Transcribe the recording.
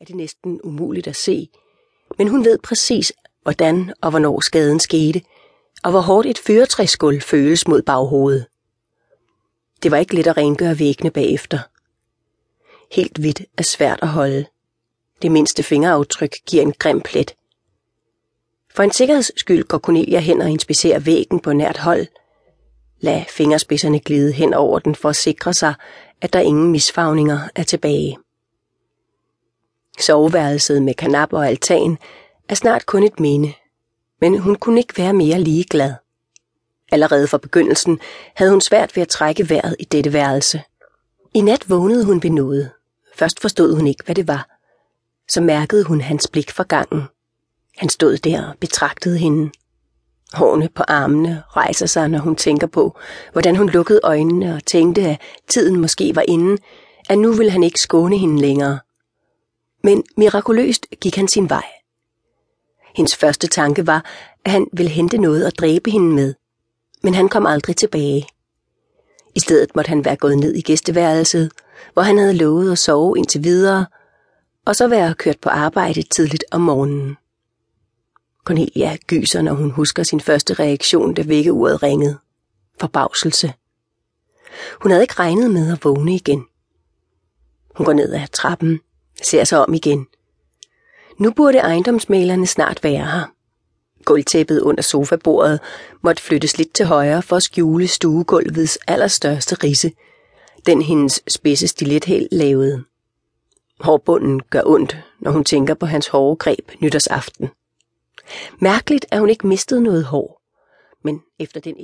er det næsten umuligt at se, men hun ved præcis, hvordan og hvornår skaden skete, og hvor hårdt et føretræsgulv føles mod baghovedet. Det var ikke let at rengøre væggene bagefter. Helt hvidt er svært at holde. Det mindste fingeraftryk giver en grim plet. For en sikkerheds skyld går Cornelia hen og inspicerer væggen på nært hold. Lad fingerspidserne glide hen over den for at sikre sig, at der ingen misfagninger er tilbage. Soveværelset med kanap og altan er snart kun et minde, men hun kunne ikke være mere ligeglad. Allerede fra begyndelsen havde hun svært ved at trække vejret i dette værelse. I nat vågnede hun ved noget. Først forstod hun ikke, hvad det var. Så mærkede hun hans blik fra gangen. Han stod der og betragtede hende. Hårene på armene rejser sig, når hun tænker på, hvordan hun lukkede øjnene og tænkte, at tiden måske var inde, at nu ville han ikke skåne hende længere. Men mirakuløst gik han sin vej. Hendes første tanke var, at han ville hente noget at dræbe hende med, men han kom aldrig tilbage. I stedet måtte han være gået ned i gæsteværelset, hvor han havde lovet at sove indtil videre, og så være kørt på arbejde tidligt om morgenen. Cornelia gyser, når hun husker sin første reaktion, da vækkeuret ringede. Forbavselse. Hun havde ikke regnet med at vågne igen. Hun går ned ad trappen, ser sig om igen. Nu burde ejendomsmalerne snart være her. Gulvtæppet under sofabordet måtte flyttes lidt til højre for at skjule stuegulvets allerstørste risse, den hendes spidse stilethæl lavede. Hårbunden gør ondt, når hun tænker på hans hårde greb nytårsaften. Mærkeligt, at hun ikke mistede noget hår, men efter den